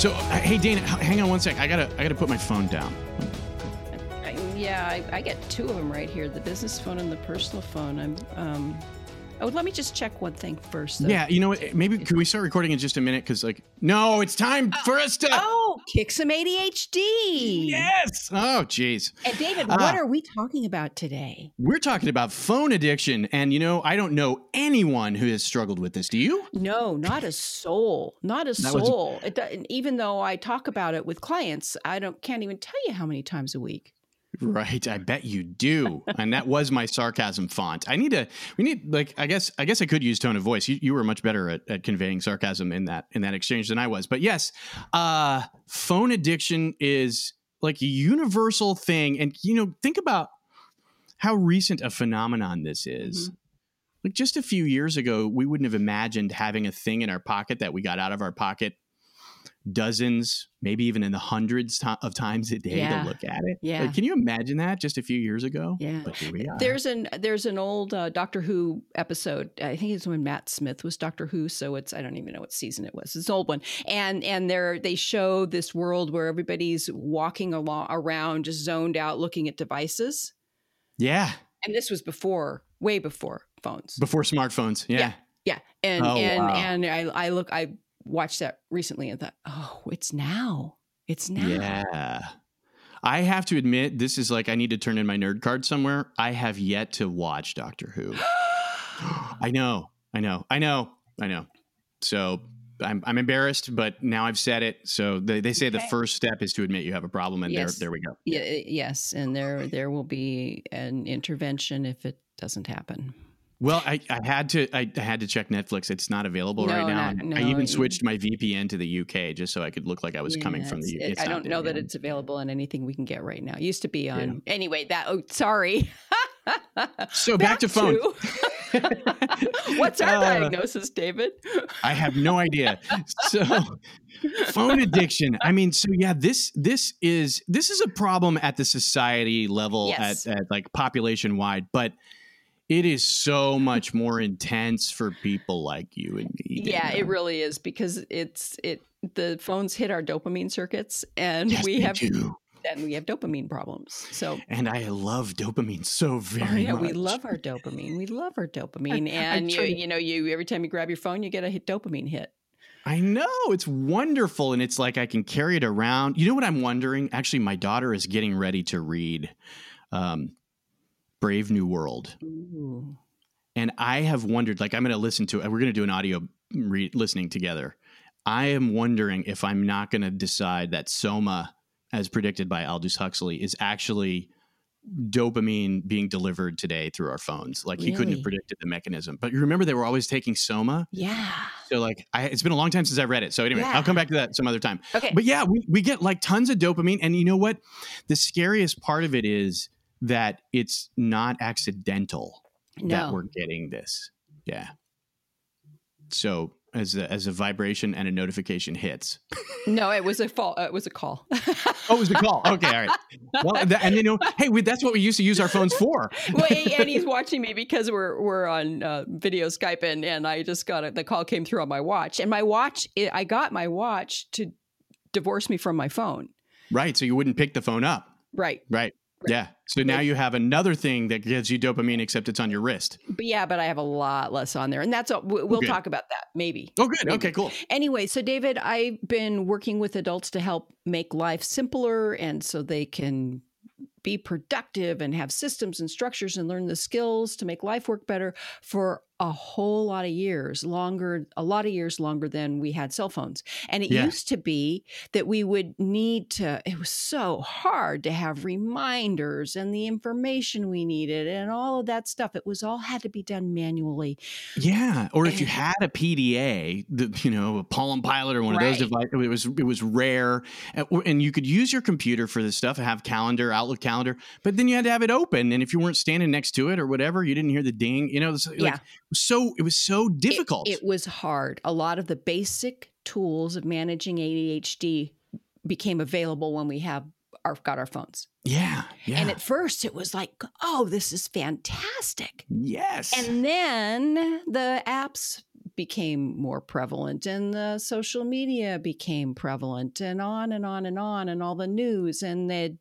So, uh, hey Dana, hang on one sec. I gotta, I gotta put my phone down. Yeah, I, I get two of them right here: the business phone and the personal phone. I'm. Um, oh, let me just check one thing first. Though. Yeah, you know what? Maybe can we start recording in just a minute? Because like, no, it's time for us to. Oh, kick some ADHD. Yes. Oh, jeez. And David, Ah. what are we talking about today? We're talking about phone addiction, and you know, I don't know anyone who has struggled with this. Do you? No, not a soul, not a That was- soul. It, even though I talk about it with clients, I don't can't even tell you how many times a week. Right, I bet you do. and that was my sarcasm font. I need to. We need like. I guess. I guess I could use tone of voice. You, you were much better at, at conveying sarcasm in that in that exchange than I was. But yes, uh, phone addiction is like a universal thing. And you know, think about how recent a phenomenon this is. Like just a few years ago, we wouldn't have imagined having a thing in our pocket that we got out of our pocket dozens, maybe even in the hundreds to- of times a day Yeah. to look at it. Yeah. Like, can you imagine that just a few years ago? Yeah. But here we are. There's an there's an old uh, Doctor Who episode. I think it's when Matt Smith was Doctor Who. So it's I don't even know what season it was. It's an old one, and and there they show this world where everybody's walking along around just zoned out, looking at devices. yeah. And this was before, way before phones. Before smartphones. Yeah. Yeah. Yeah, and Oh, and wow. and I I look I watched that recently and thought, oh, it's now. It's now. Yeah. I have to admit, this is like I need to turn in my nerd card somewhere. I have yet to watch Doctor Who. I know. I know. I know. I know. So I'm, I'm embarrassed, but now I've said it. So they, they say the first step is to admit you have a problem, and Yes. there, there we go. Yeah, yes, and there there will be an intervention if it doesn't happen. Well, I, I had to I, had to check Netflix. It's not available right now. not- and I even switched my VPN to the UK just so I could look like I was coming from the UK. it- I don't know that yet. it's available on anything we can get right now. It used to be on Yeah. anyway. That oh, sorry. So back, to phone. to- What's our Uh, diagnosis, David? I have no idea. So phone addiction. I mean, so yeah, this this is this is a problem at the society level Yes. at, at like population wide, but it is so much more intense for people like you and me. Yeah, it really is because it's it. The phones hit our dopamine circuits, and Yes, we have do. and we have dopamine problems. So And I love dopamine so Oh, very yeah, much. we love our dopamine. We love our dopamine, and you, you know, you every time you grab your phone, you get a hit dopamine hit. I know it's wonderful, and it's like I can carry it around. You know what I'm wondering? Actually, my daughter is getting ready to read um, Brave New World, Ooh. and I have wondered. Like, I'm going to listen to. it. We're going to do an audio re- listening together. I am wondering if I'm not going to decide that Soma, as predicted by Aldous Huxley, is actually dopamine being delivered today through our phones. Like he couldn't have predicted the mechanism. But you remember they were always taking Soma. Yeah. So like, I, it's been a long time since I've read it. So anyway, Yeah. I'll come back to that some other time. Okay. But yeah, we, we get like tons of dopamine. And you know what? The scariest part of it is that it's not accidental that we're getting this. Yeah. So as a, as a vibration and a notification hits. No, it was a fall. Uh, it was a call. Oh, it was the call. Okay. All right. Well, th- and you know, hey, we, that's what we used to use our phones for. well, and he's watching me because we're we're on uh, video Skype, and and I just got it. The call came through on my watch, and my watch. It, I got my watch to divorce me from my phone. Right. So you wouldn't pick the phone up. Right. Right. Yeah. So now you have another thing that gives you dopamine, except it's on your wrist. But yeah, but I have a lot less on there, and that's all. we- We'll Okay. talk about that maybe. Oh, good. Maybe. Okay, cool. Anyway, so David, I've been working with adults to help make life simpler and so they can be productive and have systems and structures and learn the skills to make life work better for a whole lot of years longer a lot of years longer than we had cell phones and it Yeah. used to be that we would need to it was so hard to have reminders and the information we needed and all of that stuff it was all had to be done manually Yeah, or if you had a PDA, the you know a Palm Pilot or one of those devices, it was it was rare, and, and you could use your computer for this stuff, have calendar, Outlook calendar, but then you had to have it open, and if you weren't standing next to it or whatever, you didn't hear the ding. You know, like, Yeah. So it was so difficult. It, was hard. A lot of the basic tools of managing ADHD became available when we have our got our phones. yeah, yeah, And at first it was like, oh, this is fantastic. yes, And then the apps became more prevalent and the social media became prevalent and on and on and on and all the news and the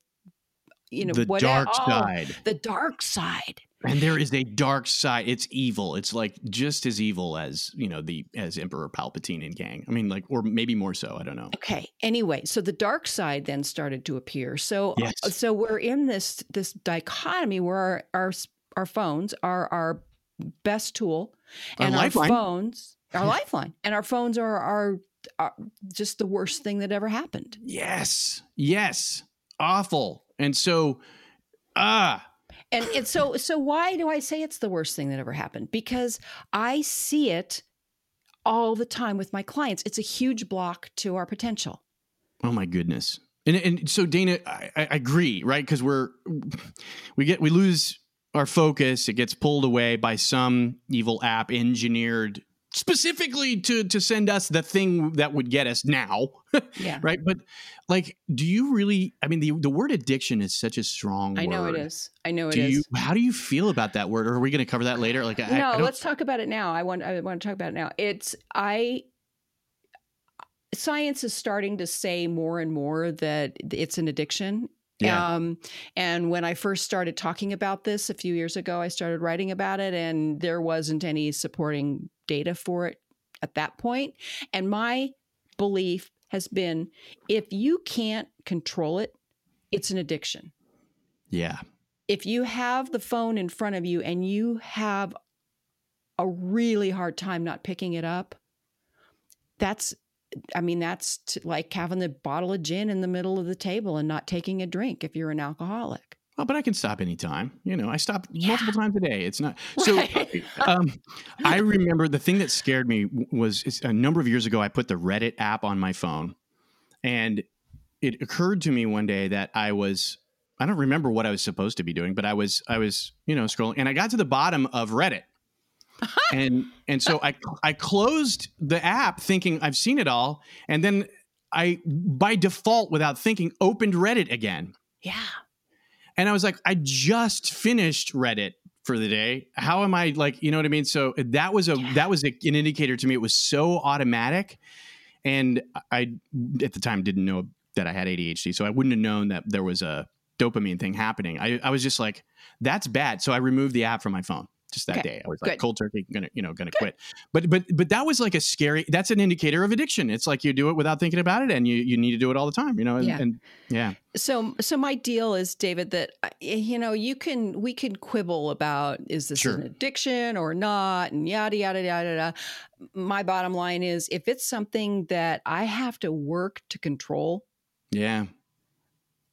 you know the what dark all- oh, side. the dark side And there is a dark side. It's evil. It's like just as evil as you know the as Emperor Palpatine and gang. I mean, like, or maybe more so. I don't know. Okay. Anyway, so the dark side then started to appear. So Yes. so we're in this this dichotomy where our our, our phones are our best tool and our, lifeline. phones our lifeline and our phones are, are are just the worst thing that ever happened. Yes, yes, awful. And so, ah, And so so why do I say it's the worst thing that ever happened? Because I see it all the time with my clients. It's a huge block to our potential. oh my goodness. And and so Dana, I, I agree, right? Because we're we get we lose our focus. It gets pulled away by some evil app engineered specifically to to send us the thing that would get us now. Yeah. right but like do you really i mean the, the word addiction is such a strong I know it word. is. I know it do is. you how do you feel about that word or are we going to cover that later like I, no, I don't, let's talk about it now. I want I want to talk about it now. It's I science is starting to say more and more that it's an addiction. Yeah. Um, and when I first started talking about this a few years ago, I started writing about it, and there wasn't any supporting data for it at that point. And my belief has been if you can't control it, it's an addiction yeah if you have the phone in front of you and you have a really hard time not picking it up, that's, I mean, that's like having the bottle of gin in the middle of the table and not taking a drink if you're an alcoholic. Well, but I can stop anytime. You know, I stop Yeah. multiple times a day. It's not so. Right. um, I remember the thing that scared me was a number of years ago. I put the Reddit app on my phone, and it occurred to me one day that I was. I don't remember what I was supposed to be doing, but I was I was you know scrolling, and I got to the bottom of Reddit, and and so I I closed the app thinking I've seen it all, and then I by default without thinking opened Reddit again. Yeah. And I was like, I just finished Reddit for the day. How am I like, you know what I mean? So that was a Yeah. that was a, an indicator to me. It was so automatic, and I at the time didn't know that I had ADHD, so I wouldn't have known that there was a dopamine thing happening. I, I was just like, that's bad. So I removed the app from my phone. Just that Okay, day, I was like, good. cold turkey, gonna you know, gonna quit. But but but that was like a scary. That's an indicator of addiction. It's like you do it without thinking about it, and you you need to do it all the time. You know, and Yeah. and, yeah. So, so my deal is, David, that uh, you know you can we can quibble about is this Sure. an addiction or not, and yada yada yada yada. My bottom line is, if it's something that I have to work to control, Yeah.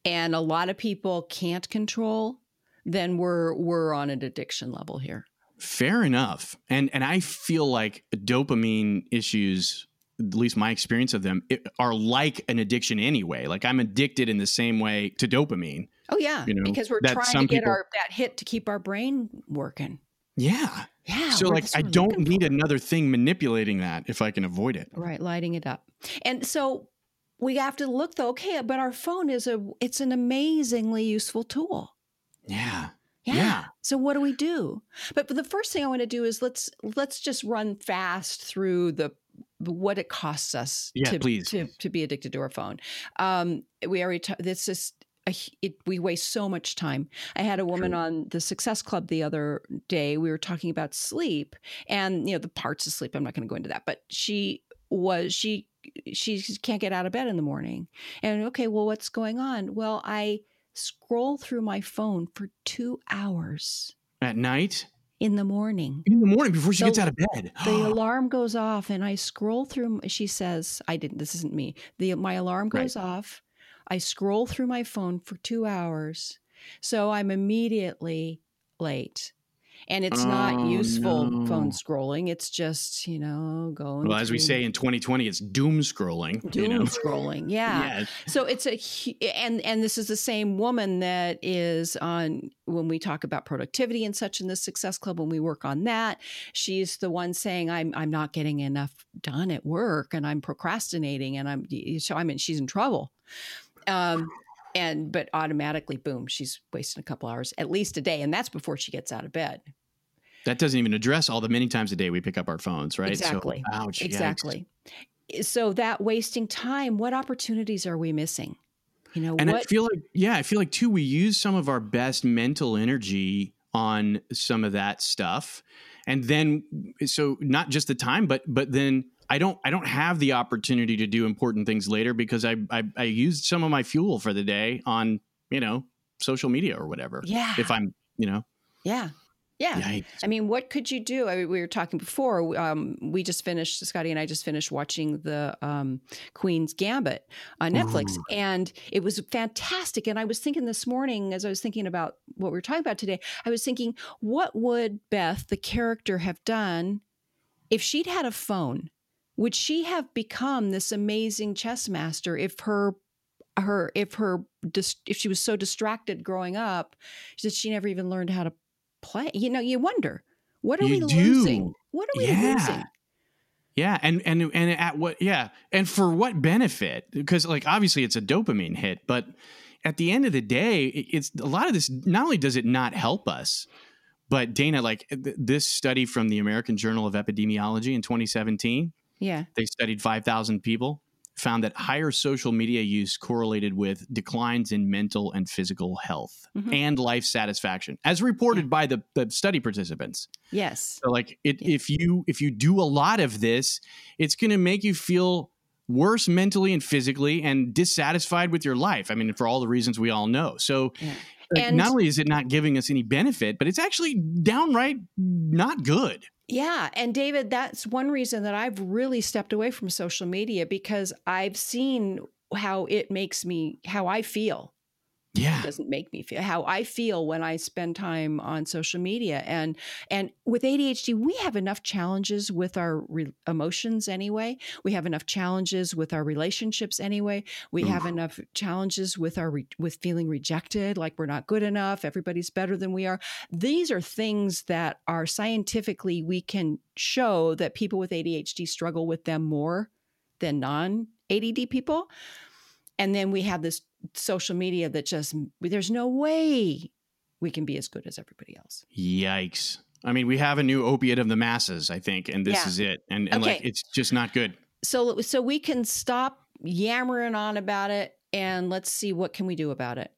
and a lot of people can't control, then we're we're on an addiction level here. Fair enough. And and I feel like dopamine issues, at least my experience of them, it, are like an addiction anyway. Like I'm addicted in the same way to dopamine. Oh yeah, You know, because we're trying to get people- our that hit to keep our brain working. Yeah. Yeah. so like I don't need for another thing manipulating that if I can avoid it. right lighting it up and so we have to look though okay but our phone is a it's an amazingly useful tool Yeah. Yeah. Yeah. so what do we do but, but the first thing i want to do is let's let's just run fast through the what it costs us Yeah, to, please. to to be addicted to our phone um we already t- this is a it, we waste so much time. I had a woman True. on the Success Club the other day. We were talking about sleep and you know the parts of sleep. I'm not going to go into that, but she was she she can't get out of bed in the morning. And okay, well, what's going on? Well, I scroll through my phone for two hours. At night? in the morning. In the morning before she So gets out of bed. The alarm goes off, and I scroll through. She says, "I didn't. This isn't me." The my alarm Right. goes off. I scroll through my phone for two hours, so I'm immediately late. And it's Oh, not useful no. phone scrolling. It's just you know going. well, as we say in 2020, it's doom scrolling. doom you know? scrolling. Yeah. Yeah. So it's a and and this is the same woman that is on when we talk about productivity and such in the Success Club when we work on that. She's the one saying I'm I'm not getting enough done at work and I'm procrastinating and I'm so I mean she's in trouble. Um and but automatically boom she's wasting a couple hours at least a day and that's before she gets out of bed. That doesn't even address all the many times a day we pick up our phones, right? Exactly. So, ouch. yikes. Exactly. So that wasting time, what opportunities are we missing? You know, And I feel like, yeah, I feel like too, we use some of our best mental energy on some of that stuff. And then, so not just the time, but, but then I don't, I don't have the opportunity to do important things later because I, I, I used some of my fuel for the day on, you know, social media or whatever. Yeah. If I'm, you know, Yeah. Yeah. yikes. I mean, what could you do? I mean, we were talking before. Um, we just finished, Scotty and I just finished watching the um, Queen's Gambit on Netflix, Ooh. and it was fantastic. And I was thinking this morning, as I was thinking about what we were talking about today, I was thinking, what would Beth, the character, have done if she'd had a phone? Would she have become this amazing chess master if her her if her if she was so distracted growing up that she never even learned how to play. You know, you wonder what are You we do. losing? What are we Yeah. losing? Yeah, and and and at what? Yeah, and for what benefit? Because like obviously it's a dopamine hit, but at the end of the day, it's a lot of this. Not only does it not help us, but Dana, like th- this study from the American Journal of Epidemiology in 2017, Yeah. they studied 5,000 people, found that higher social media use correlated with declines in mental and physical health Mhm. and life satisfaction, as reported by the, the study participants. Yes. So like it, Yeah. if you if you do a lot of this, it's going to make you feel worse mentally and physically and dissatisfied with your life. I mean, for all the reasons we all know. So Yeah. Like, And- not only is it not giving us any benefit, but it's actually downright not good. Yeah. And David, that's one reason that I've really stepped away from social media because I've seen how it makes me, how I feel. Yeah. Doesn't make me feel how I feel when I spend time on social media. And and with ADHD, we have enough challenges with our re- emotions anyway. We have enough challenges with our relationships anyway. We mm. have enough challenges with our re- with feeling rejected, like we're not good enough, everybody's better than we are. These are things that are scientifically we can show that people with ADHD struggle with them more than non ADD people. And then we have this social media that just there's no way we can be as good as everybody else. Yikes. I mean, we have a new opiate of the masses, I think, and this Yeah. is it. And and like it's just not good. So so we can stop yammering on about it and let's see what can we do about it.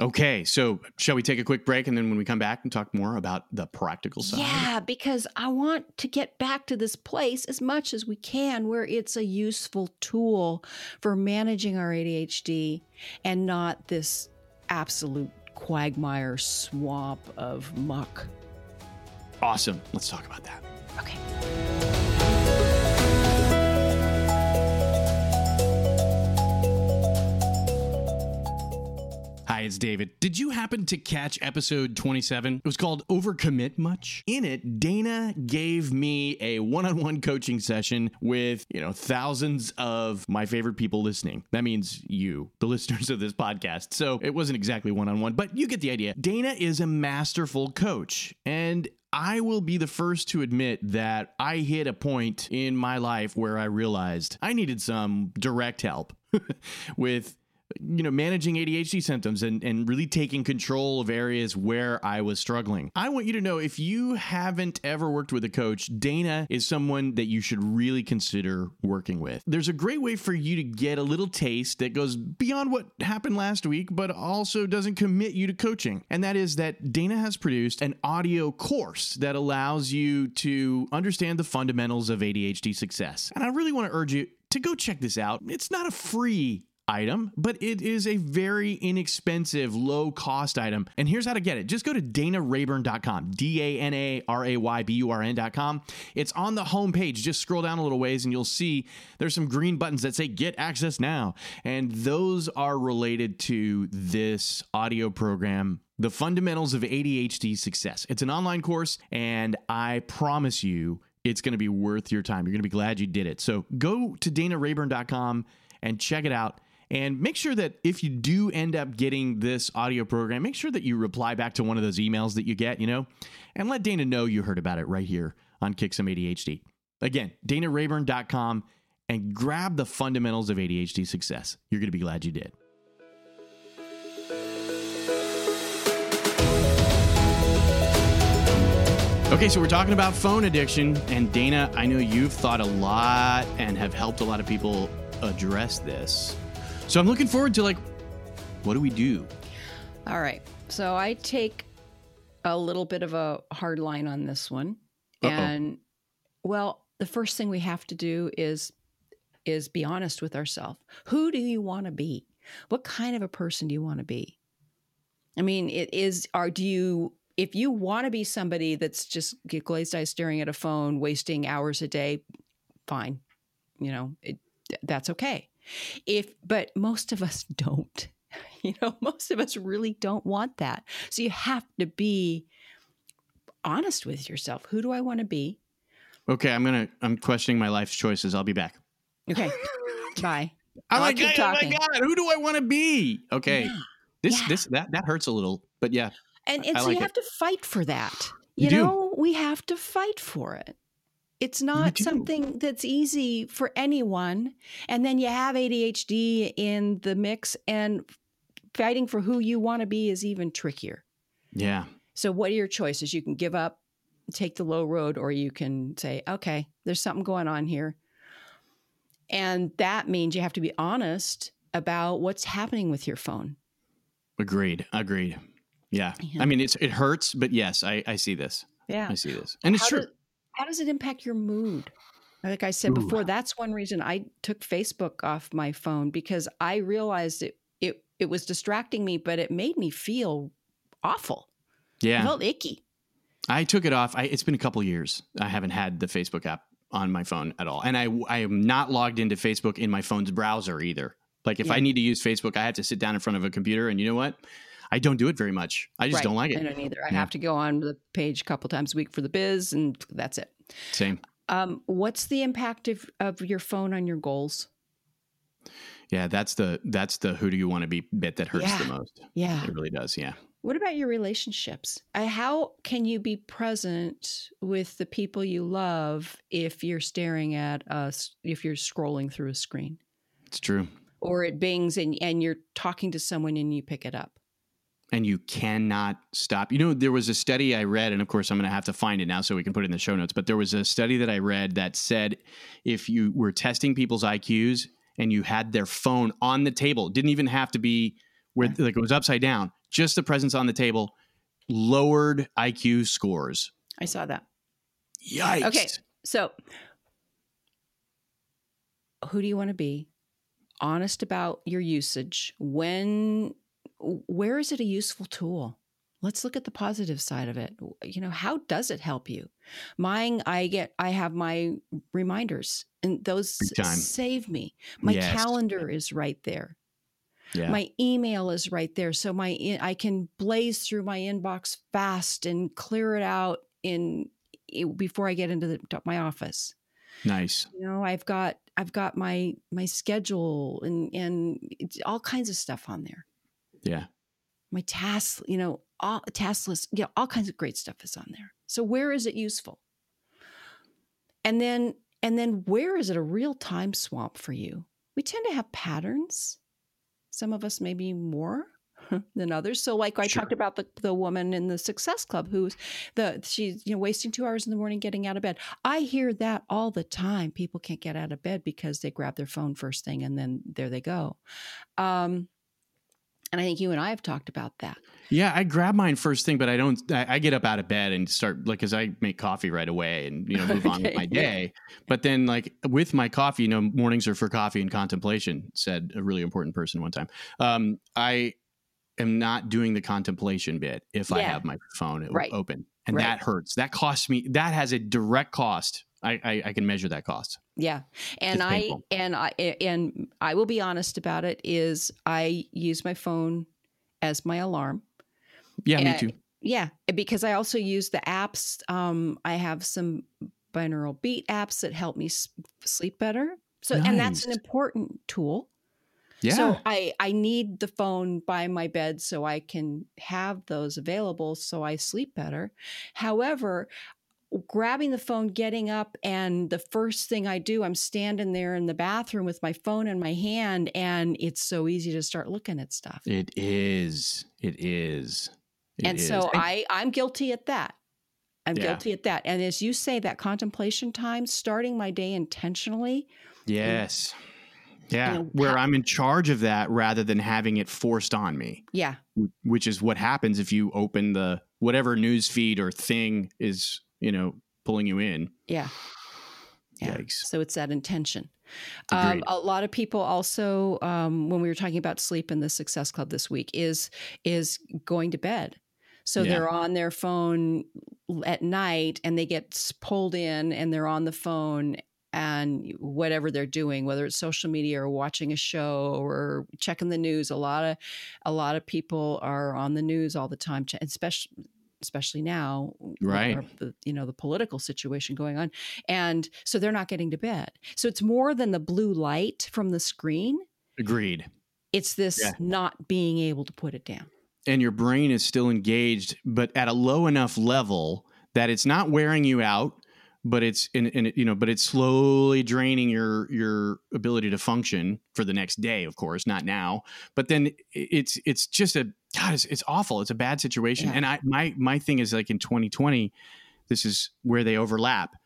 Okay, so shall we take a quick break and then when we come back and talk more about the practical side? Yeah, because I want to get back to this place as much as we can where it's a useful tool for managing our ADHD and not this absolute quagmire swamp of muck. Awesome. Let's talk about that. Okay. It's David. Did you happen to catch episode 27? It was called Overcommit Much. In it, Dana gave me a one-on-one coaching session with, you know, thousands of my favorite people listening. That means you, the listeners of this podcast. So it wasn't exactly one-on-one, but you get the idea. Dana is a masterful coach and I will be the first to admit that I hit a point in my life where I realized I needed some direct help with you know managing ADHD symptoms and and really taking control of areas where I was struggling. I want you to know if you haven't ever worked with a coach, Dana is someone that you should really consider working with. There's a great way for you to get a little taste that goes beyond what happened last week but also doesn't commit you to coaching. And that is that Dana has produced an audio course that allows you to understand the fundamentals of ADHD success. And I really want to urge you to go check this out. It's not a free item, but it is a very inexpensive, low cost item. And here's how to get it just go to danarayburn.com, D A N A R A Y B U R N.com. It's on the homepage. Just scroll down a little ways and you'll see there's some green buttons that say get access now. And those are related to this audio program the Fundamentals of ADHD Success. It's an online course, and I promise you, it's going to be worth your time. You're going to be glad you did it. So go to danarayburn.com and check it out. And make sure that if you do end up getting this audio program, make sure that you reply back to one of those emails that you get, you know, and let Dana know you heard about it right here on Kick Some ADHD. Again, danarayburn.com and grab the fundamentals of ADHD success. You're going to be glad you did. Okay, so we're talking about phone addiction. And Dana, I know you've thought a lot and have helped a lot of people address this. So I'm looking forward to like, what do we do? All right. So I take a little bit of a hard line on this one. Uh-oh. And well, the first thing we have to do is is be honest with ourselves. Who do you want to be? What kind of a person do you want to be? I mean, it is are do you if you want to be somebody that's just glazed eyes staring at a phone, wasting hours a day, fine. You know, it, that's okay. If but most of us don't. You know, most of us really don't want that. So you have to be honest with yourself. Who do I want to be? Okay, I'm gonna I'm questioning my life's choices. I'll be back. Okay. Bye. I'm like, oh my talking. god, who do I want to be? Okay, Yeah. this Yeah. this that that hurts a little, but yeah, And, and I so like you it. have to fight for that. You You, do. know, we have to fight for it. It's not something that's easy for anyone. And then you have ADHD in the mix, and fighting for who you want to be is even trickier. yeah, So, what are your choices? You can give up, take the low road, or you can say, okay, there's something going on here. And that means you have to be honest about what's happening with your phone. agreed, agreed. Yeah, Yeah. I mean it's it hurts, but yes, I I see this. Yeah. I see this, and it's how true. Does, how does it impact your mood? Like I said Ooh. before, that's one reason I took Facebook off my phone because I realized it it it was distracting me, but it made me feel awful. I yeah, felt icky. I took it off. I, it's been a couple years. I haven't had the Facebook app on my phone at all, and I I am not logged into Facebook in my phone's browser either. Like if Yeah. I need to use Facebook, I have to sit down in front of a computer, and you know what? I don't do it very much. I just Right. don't like it. I don't either. I Yeah. have to go on the page a couple times a week for the biz, and that's it. Same. Um, what's the impact of, of your phone on your goals? Yeah, that's the that's the who do you want to be bit that hurts the most. Yeah. It really does. Yeah. What about your relationships? How can you be present with the people you love if you're staring at us, if you're scrolling through a screen? It's true. Or it bings and, and you're talking to someone and you pick it up. And you cannot stop. You know, there was a study I read, and of course, I'm going to have to find it now so we can put it in the show notes. But there was a study that I read that said if you were testing people's IQs and you had their phone on the table, didn't even have to be where like it was upside down, just the presence on the table lowered IQ scores. I saw that. Yikes. Okay. So, who do you want to be? Honest about your usage. When, where is it a useful tool? Let's look at the positive side of it. You know, how does it help you? Mine, I get, I have my reminders, and those save me. My Yes. calendar is right there. Yeah. My email is right there, so my I can blaze through my inbox fast and clear it out in before I get into the, my office nice. you know i've got i've got my my schedule and and it's all kinds of stuff on there Yeah. my tasks you know all task list you know all kinds of great stuff is on there. So where is it useful? And then and then where is it a real time swamp for you? We tend to have patterns. Some of us maybe more than others. So like i Sure. talked about the, the woman in the success club who's the she's you know wasting two hours in the morning getting out of bed. I hear that all the time. People can't get out of bed because they grab their phone first thing and then there they go. Um And I think you and I have talked about that. Yeah, I grab mine first thing, but I don't. I, I get up out of bed and start like because I make coffee right away and you know move on with my day. But then like with my coffee, you know, mornings are for coffee and contemplation. Said a really important person one time. Um, I am not doing the contemplation bit if I have my phone Right. open, and Right. that hurts. That costs me. That has a direct cost. I I, I can measure that cost. Yeah. And I and I and I will be honest about it is I use my phone as my alarm. Yeah, me Uh, too. Yeah, because I also use the apps. Um, I have some binaural beat apps that help me s- sleep better. So, and that's an important tool. Yeah, So I I need the phone by my bed so I can have those available so I sleep better. However, grabbing the phone, getting up, and the first thing I do, I'm standing there in the bathroom with my phone in my hand, and it's so easy to start looking at stuff. it is. It is. It and is. so I I'm guilty at that. I'm Yeah. guilty at that. And as you say, that contemplation time, starting my day intentionally. Yes. Yeah, know, where how- I'm in charge of that rather than having it forced on me, Yeah. which is what happens if you open the whatever news feed or thing is, you know, pulling you in. Yeah. Yeah. Yikes. So it's that intention. Um, a lot of people also, um, when we were talking about sleep in the Success Club this week, is is going to bed. So Yeah. they're on their phone at night and they get pulled in and they're on the phone and whatever they're doing, whether it's social media or watching a show or checking the news. A lot of a lot of people are on the news all the time, especially especially now Right. the, you know the political situation going on and so they're not getting to bed so it's more than the blue light from the screen Agreed. it's this Yeah. not being able to put it down And your brain is still engaged, but at a low enough level that it's not wearing you out, but it's in, in you know, but it's slowly draining your your ability to function for the next day. Of course, not now, but then it's it's just a God. It's, it's awful. It's a bad situation. Yeah. And I my my thing is like in 2020, this is where they overlap.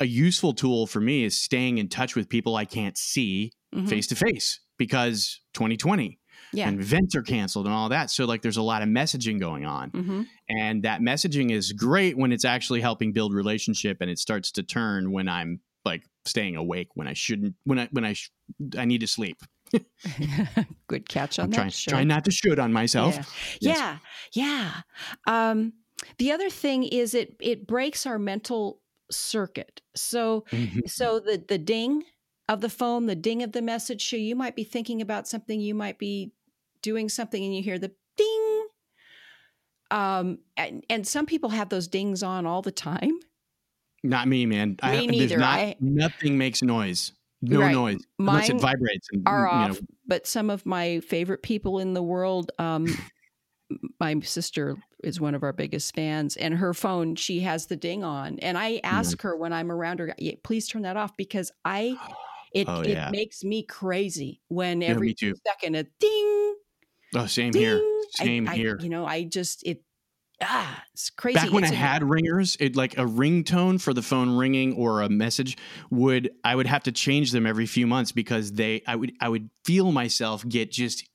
A useful tool for me is staying in touch with people I can't see Mhm. face to face because 2020 yeah and events are canceled and all that. So like there's a lot of messaging going on. hmm And that messaging is great when it's actually helping build relationship and it starts to turn when I'm like staying awake when I shouldn't when I when I sh- I need to sleep. good catch on I'm that trying Sherry. trying not to shoot on myself. Yeah. Yes. Yeah. Yeah. Um, the other thing is it it breaks our mental circuit. So Mhm. so the the ding of the phone, the ding of the message, so you might be thinking about something, you might be doing something and you hear the ding. Um and, and some people have those dings on all the time. Not me, man. Me there's neither. Not, I- nothing makes noise. No Right. noise unless it vibrates. And, are you know, off, but some of my favorite people in the world, um, my sister is one of our biggest fans, and her phone, she has the ding on. And I ask her when I'm around her, "Yeah, please turn that off because I, it, Oh, it makes me crazy when Yeah, every second a ding, Oh, same ding. here. I- Same I- here. You know, I just, it, ah, it's crazy. Back when I It's a- had ringers, it like a ringtone for the phone ringing or a message would I would have to change them every few months because they I would I would feel myself get just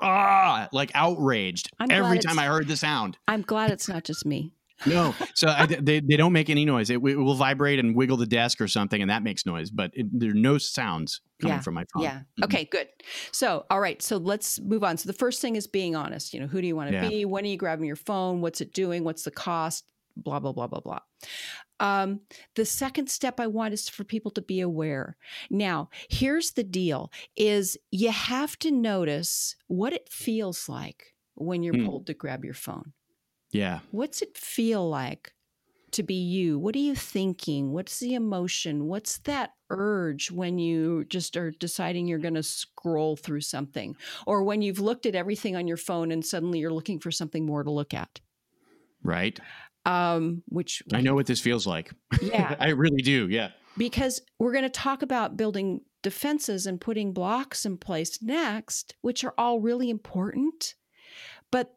ah like outraged I'm every time I heard the sound. I'm glad it's not just me. No, so I, they they don't make any noise. It, it will vibrate and wiggle the desk or something, and that makes noise. But it, there are no sounds coming Yeah, from my phone. Yeah. Mhm. Okay, good. So, all right. So let's move on. So the first thing is being honest. You know, who do you want to Yeah. be? When are you grabbing your phone? What's it doing? What's the cost? Blah, blah, blah, blah, blah. Um, the second step I want is for people to be aware. Now, here's the deal is you have to notice what it feels like when you're Hmm. pulled to grab your phone. Yeah, What's it feel like to be you? What are you thinking? What's the emotion? What's that urge when you just are deciding you're going to scroll through something? Or when you've looked at everything on your phone and suddenly you're looking for something more to look at? right. Um, which, I know what this feels like. yeah, I really do. Yeah. because we're going to talk about building defenses and putting blocks in place next, which are all really important. But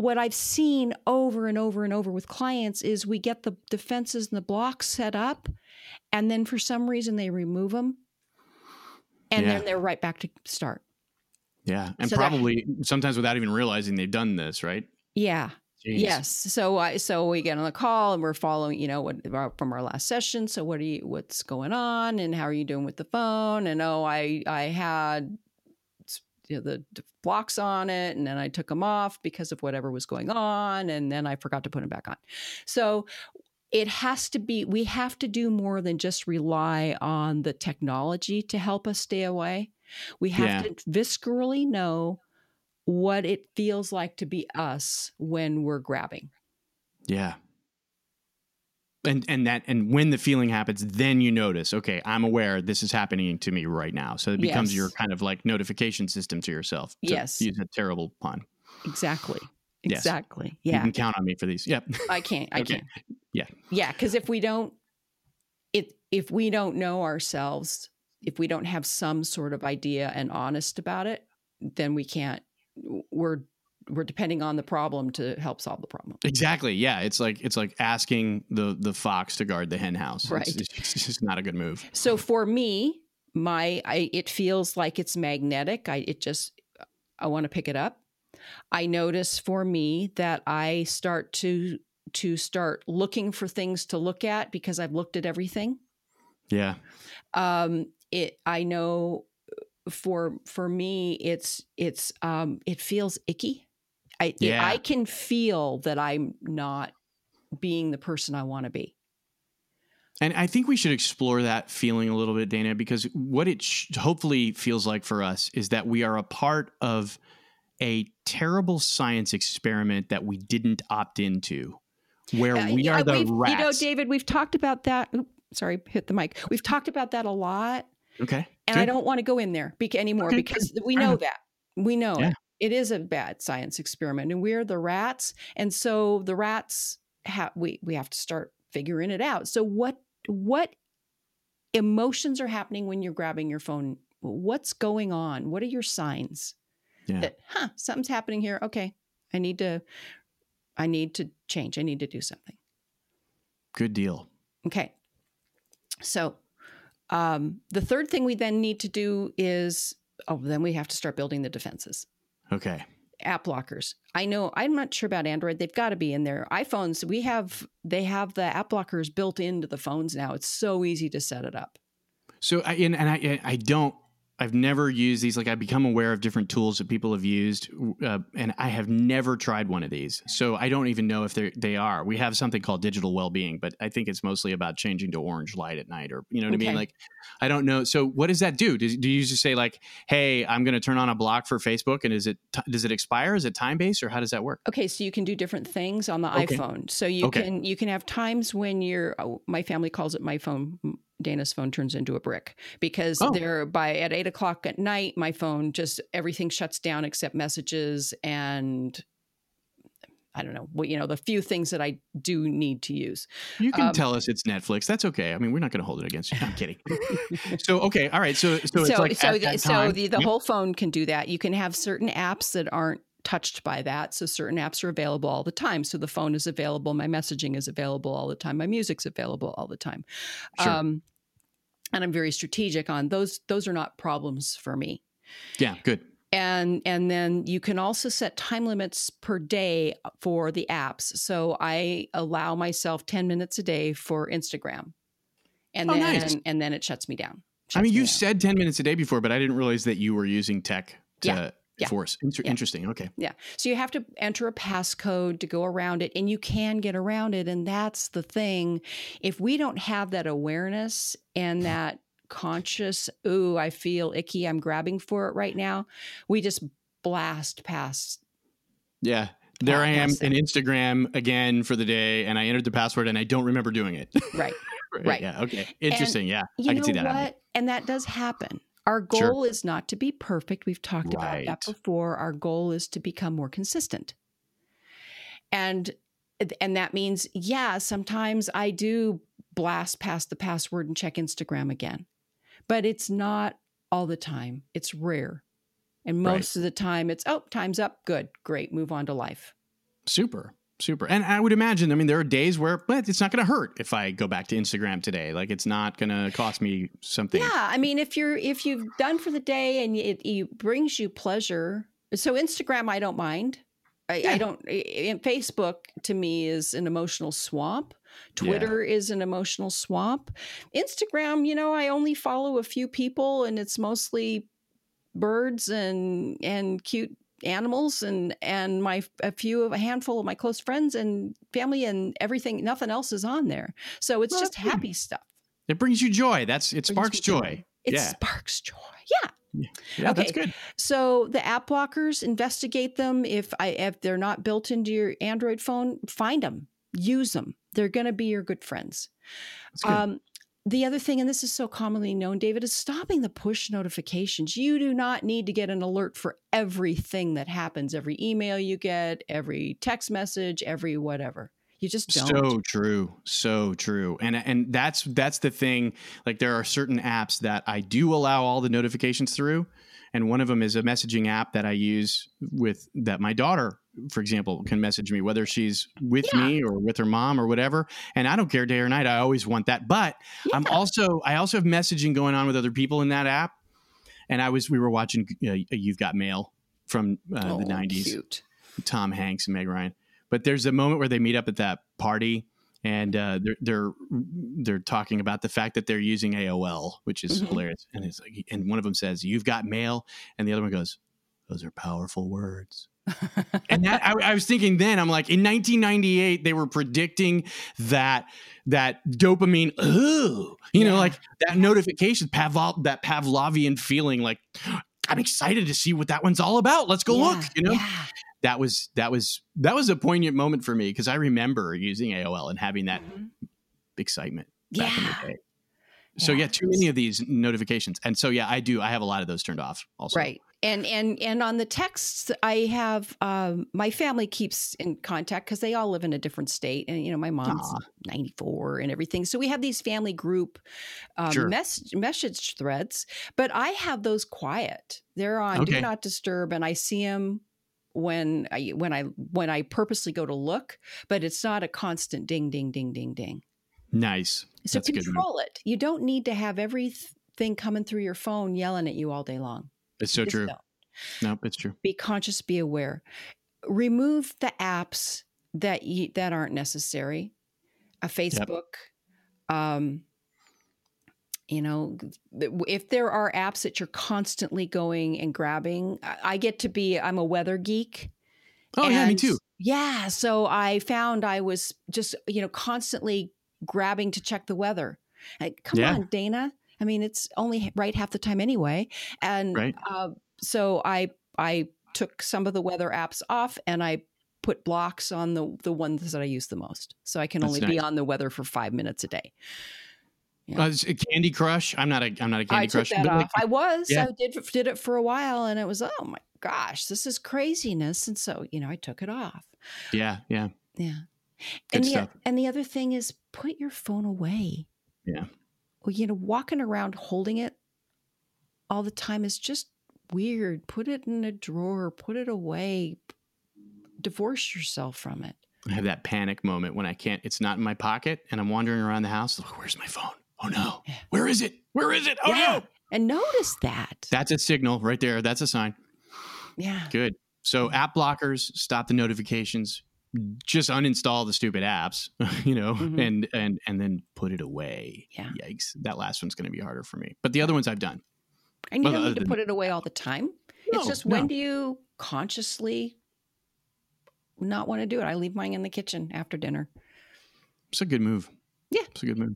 what I've seen over and over and over with clients is we get the defenses and the blocks set up, and then for some reason they remove them, and Yeah. then they're right back to start. Yeah, and So that- probably sometimes without even realizing they've done this, right? Yeah. Jeez. Yes. So I so we get on the call and we're following, you know, what from our last session. So what are you what's going on and how are you doing with the phone? And oh, I I had you know, the blocks on it and then I took them off because of whatever was going on and then I forgot to put them back on. So it has to be we have to do more than just rely on the technology to help us stay away. We have Yeah. to viscerally know what it feels like to be us when we're grabbing. Yeah. And and that and when the feeling happens, then you notice, okay, I'm aware this is happening to me right now. So it becomes your kind of like notification system to yourself. to Yes. Use a terrible pun. Exactly. Yes. Exactly. You Yeah. can count on me for these. Yep. I can't. I Okay. can't. Yeah. Yeah. Because if we don't, if if we don't know ourselves, if we don't have some sort of idea and honest about it, then we can't. We're we're depending on the problem to help solve the problem. Exactly. Yeah. It's like it's like asking the the fox to guard the hen house. Right. It's, it's just not a good move. So for me, my I it feels like it's magnetic. I it just I want to pick it up. I notice for me that I start to to start looking for things to look at because I've looked at everything. Yeah. Um it I know for for me it's it's um it feels icky. I Yeah. I can feel that I'm not being the person I want to be. And I think we should explore that feeling a little bit, Dana, because what it sh- hopefully feels like for us is that we are a part of a terrible science experiment that we didn't opt into, where Uh, we are the rats. You know, David, we've talked about that. Oop, sorry, hit the mic. We've talked about that a lot, okay. and I don't want to go in there bec- anymore Okay, because we know that. We know Yeah. it. It is a bad science experiment, and we're the rats, and so the rats have we we have to start figuring it out. So what what emotions are happening when you're grabbing your phone? What's going on? What are your signs? Yeah. That huh, something's happening here. Okay, I need to I need to change. I need to do something. Good deal. Okay. So um, the third thing we then need to do is oh, then we have to start building the defenses. Okay. App blockers. I know I'm not sure about Android. They've got to be in there. iPhones, we have they have the app blockers built into the phones now. It's so easy to set it up. So I and, and I I don't I've never used these. Like I become aware of different tools that people have used, uh, and I have never tried one of these. So I don't even know if they they are. We have something called digital well being, but I think it's mostly about changing to orange light at night, or you know what I mean. Like I don't know. So what does that do? Do, do you just say like, "Hey, I'm going to turn on a block for Facebook," and is it t- does it expire? Is it time based, or how does that work? Okay, so you can do different things on the Okay. iPhone. So you Okay. can you can have times when you're oh, my family calls it my phone. Dana's phone turns into a brick because Oh. they're by at eight o'clock at night. My phone just everything shuts down except messages and I don't know what you know the few things that I do need to use. You can Um, tell us it's Netflix. That's okay. I mean, we're not going to hold it against you. I'm kidding. so okay, all right. So so it's like so the, so the, the whole phone can do that. You can have certain apps that aren't touched by that. So certain apps are available all the time. So the phone is available, my messaging is available all the time, my music's available all the time. Sure. Um, and I'm very strategic on those. Those are not problems for me. yeah, good. And and then you can also set time limits per day for the apps. So I allow myself 10 minutes a day for Instagram. And Oh, then nice. and then it shuts me down. I mean, me you down. said 10 minutes a day before, but I didn't realize that you were using tech to Yeah. Yeah. force. Inter- Yeah. Interesting. Okay. Yeah. So you have to enter a passcode to go around it, and you can get around it. And that's the thing. If we don't have that awareness and that conscious, ooh, I feel icky, I'm grabbing for it right now, we just blast past. Yeah. There I am in Instagram again for the day, and I entered the password, and I don't remember doing it. Right. Right. Yeah. Okay. Interesting. yeah. You I know can see that what? And that does happen. Our Sure. goal is not to be perfect. We've talked about that before. Our goal is to become more consistent. And and that means yeah, sometimes I do blast past the password and check Instagram again. But it's not all the time. It's rare. And Right. most of the time it's oh, time's up. Good. Great. Move on to life. Super. Super. And I would imagine, I mean, there are days where well, it's not going to hurt if I go back to Instagram today. Like it's not going to cost me something. Yeah, I mean, if you're if you've done for the day and it, it brings you pleasure, so Instagram, I don't mind. I, Yeah. I don't. Facebook to me is an emotional swamp. Twitter is an emotional swamp. Instagram, you know, I only follow a few people, and it's mostly birds and and cute animals and and my a few of a handful of my close friends and family and everything nothing else is on there. So it's Well, just happy stuff. It brings you joy. That's it Brings sparks me joy. it Yeah. sparks joy. Yeah. Yeah, that's good. so the app blockers investigate them. If i if they're not built into your android phone find them use them they're going to be your good friends. Um, the other thing, and this is so commonly known, David, is stopping the push notifications. You do not need to get an alert for everything that happens, every email you get, every text message, every whatever. You just don't. So true, so true, and and that's that's the thing. Like there are certain apps that I do allow all the notifications through, and one of them is a messaging app that I use with that my daughter, for example, can message me whether she's with Yeah. me or with her mom or whatever, and I don't care day or night. I always want that, but I'm also I also have messaging going on with other people in that app, and I was we were watching uh, You've Got Mail from uh, Oh, the '90s. Cute. Tom Hanks and Meg Ryan. But there's a moment where they meet up at that party and uh, they're they're they're talking about the fact that they're using AOL, which is Mhm. hilarious. And it's like, and one of them says, "You've got mail," and the other one goes, "Those are powerful words." and that I, I was thinking then, I'm like, in 1998, they were predicting that that dopamine, ooh, you know, like that notification, Pavlov, that Pavlovian feeling, like. I'm excited to see what that one's all about. Let's go look. You know, Yeah. That was that was that was a poignant moment for me because I remember using AOL and having that Mhm. excitement back in Yeah. the day. So Yeah. yeah, too many of these notifications, and so yeah, I do. I have a lot of those turned off. Also, Right. And and and on the texts, I have um, my family keeps in contact because they all live in a different state, and you know my mom's Aw. ninety four and everything. So we have these family group um, Sure. mess- message threads, but I have those quiet. They're on Okay. do not disturb, and I see them when I when I when I purposely go to look, but it's not a constant ding ding ding ding ding. Nice. So That's control it. You don't need to have everything coming through your phone yelling at you all day long. It's so true. don't Nope, it's true. be conscious be aware remove the apps that you, that aren't necessary a facebook um you know if there are apps that you're constantly going and grabbing i get to be i'm a weather geek Oh yeah, me too. yeah so i found i was just you know constantly grabbing to check the weather Like, come Yeah. on dana i mean it's only right half the time anyway and Right. uh, so i i took some of the weather apps off and i put blocks on the the ones that i use the most so i can That's only be on the weather for five minutes a day Yeah. Uh, Candy Crush. I'm not a I'm not a Candy I took Crush. that but, off. like, I was. Yeah. I did did it for a while, and it was oh my gosh, this is craziness. And so you know, I took it off. yeah, yeah. Yeah. Good and the and the other thing is put your phone away. Yeah. Well, you know, walking around holding it all the time is just weird. Put it in a drawer. Put it away. Divorce yourself from it. I have that panic moment when I can't. It's not in my pocket, and I'm wandering around the house. Like, Where's my phone? Oh no! Yeah. Where is it? Where is it? Oh Yeah. no! And notice that. That's a signal right there. That's a sign. yeah. Good. So app blockers, stop the notifications, just uninstall the stupid apps, you know, Mhm. and and and then put it away. Yeah. Yikes. That last one's going to be harder for me. But the other ones I've done. And you Well, don't need to put it away all the time. it's No, just no. when do you consciously not want to do it? I leave mine in the kitchen after dinner. It's a good move. Yeah. It's a good move.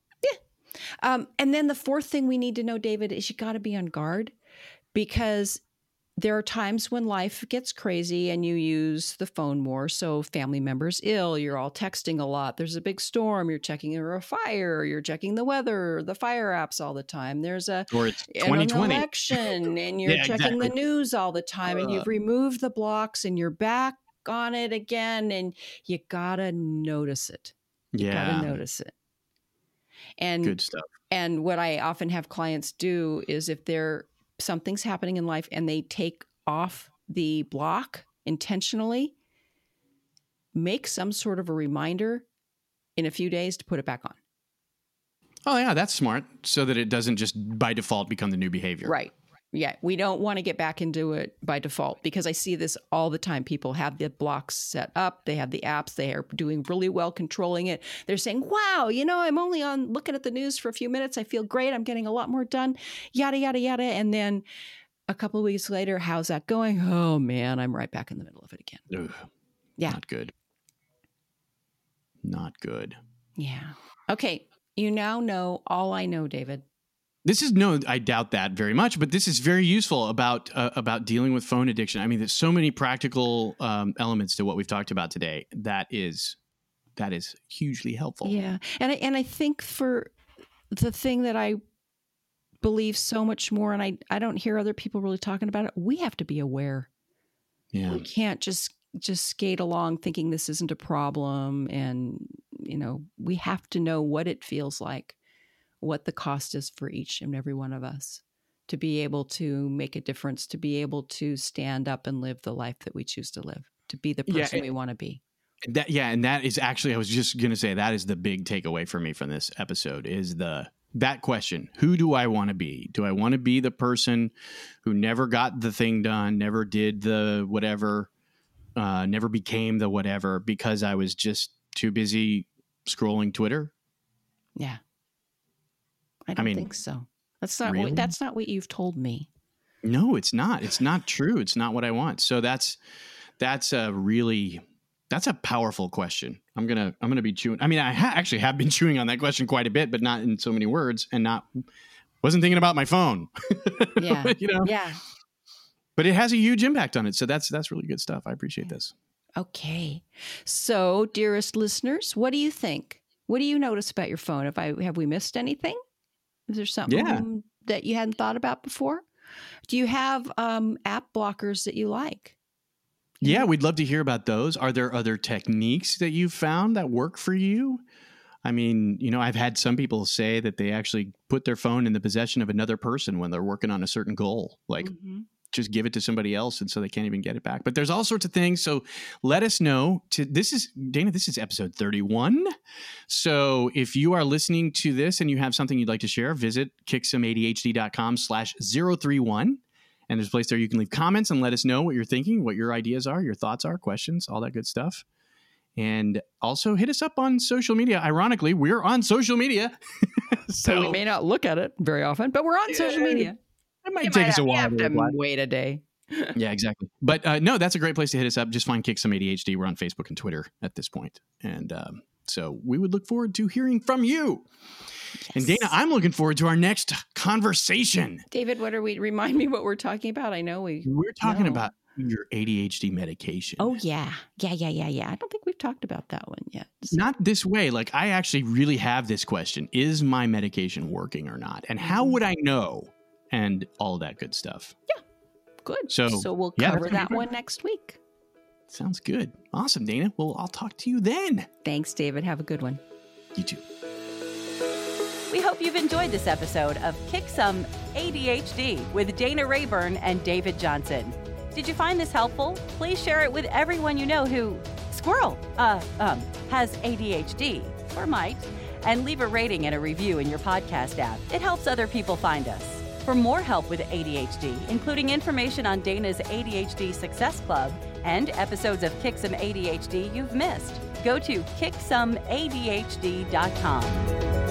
Um, and then the fourth thing we need to know, David, is you got to be on guard because there are times when life gets crazy and you use the phone more. So, family members ill, you're all texting a lot. There's a big storm, you're checking for a fire, you're checking the weather, the fire apps all the time. There's a Or it's in an 2020. election and you're Yeah, checking the news all the time and you've removed the blocks and you're back on it again and you gotta notice it. You Yeah. gotta notice it. And Good stuff. and what I often have clients do is if there something's happening in life and they take off the block intentionally, make some sort of a reminder in a few days to put it back on. Oh yeah, that's smart. So that it doesn't just by default become the new behavior. Right. Yeah, we don't want to get back into it by default because I see this all the time. People have the blocks set up, they have the apps, they are doing really well controlling it. They're saying, wow, you know, I'm only on looking at the news for a few minutes. I feel great. I'm getting a lot more done, yada, yada, yada. And then a couple of weeks later, how's that going? Oh man, I'm right back in the middle of it again. Ugh, Yeah. Not good. Not good. Yeah. Okay. You now know all I know, David. This is no, I doubt that very much, but this is very useful about uh, about dealing with phone addiction. I mean, there's so many practical um, elements to what we've talked about today. That is that is hugely helpful. Yeah. And I, and I think for the thing that I believe so much more, and I, I don't hear other people really talking about it, we have to be aware. Yeah. We can't just just skate along thinking this isn't a problem and you know, we have to know what it feels like, what the cost is for each and every one of us to be able to make a difference, to be able to stand up and live the life that we choose to live, to be the Yeah, person and- we want to be. That yeah, and that is actually I was just gonna say that is the big takeaway for me from this episode is the that question who do i want to be do i want to be the person who never got the thing done never did the whatever uh, never became the whatever because i was just too busy scrolling twitter Yeah. I don't mean, think so. That's not really? what, that's not what you've told me. no it's not it's not true it's not what i want so that's that's a really that's a powerful question i'm gonna i'm gonna be chewing i mean i ha- actually have been chewing on that question quite a bit but not in so many words and not wasn't thinking about my phone Yeah. you know Yeah. but it has a huge impact on it so that's that's really good stuff i appreciate this Okay. So, dearest listeners, what do you think? What do you notice about your phone? Have I have we missed anything? Is there something Yeah. that you hadn't thought about before? Do you have um, app blockers that you like? yeah we'd love to hear about those are there other techniques that you've found that work for you i mean you know i've had some people say that they actually put their phone in the possession of another person when they're working on a certain goal like Mhm. Just give it to somebody else and so they can't even get it back. But there's all sorts of things so let us know to this is dana this is episode 31 so if you are listening to this and you have something you'd like to share visit kicksomeadhd.com slash 031 and there's a place there you can leave comments and let us know what you're thinking what your ideas are your thoughts are questions all that good stuff. And also hit us up on social media. Ironically we're on social media. So, so we may not look at it very often, but we're on social media. It might You take might us a have- you while have to to wait a day. yeah, exactly. But uh, no, that's a great place to hit us up. Just find Kick Some ADHD. We're on Facebook and Twitter at this point. And um, so we would look forward to hearing from you. And Dana, I'm looking forward to our next conversation. David, what are we? Remind me what we're talking about. I know we. We're talking No. about your ADHD medication. Oh yeah, yeah, yeah, yeah, yeah. I don't think we've talked about that one yet. So- Not this way. Like, I actually really have this question Is my medication working or not? And how Mm-hmm. would I know? And all that good stuff. Yeah. Good. So, so we'll yeah, cover that one next week. Sounds good. Awesome, Dana. Well, I'll talk to you then. Thanks, David. Have a good one. You too. We hope you've enjoyed this episode of Kick Some ADHD with Dana Rayburn and David Johnson. Did you find this helpful? Please share it with everyone you know who, squirrel, uh, um, has ADHD or might, and leave a rating and a review in your podcast app. It helps other people find us. For more help with ADHD, including information on Dana's ADHD Success Club and episodes of Kick Some ADHD you've missed, go to kicksomeadhd.com.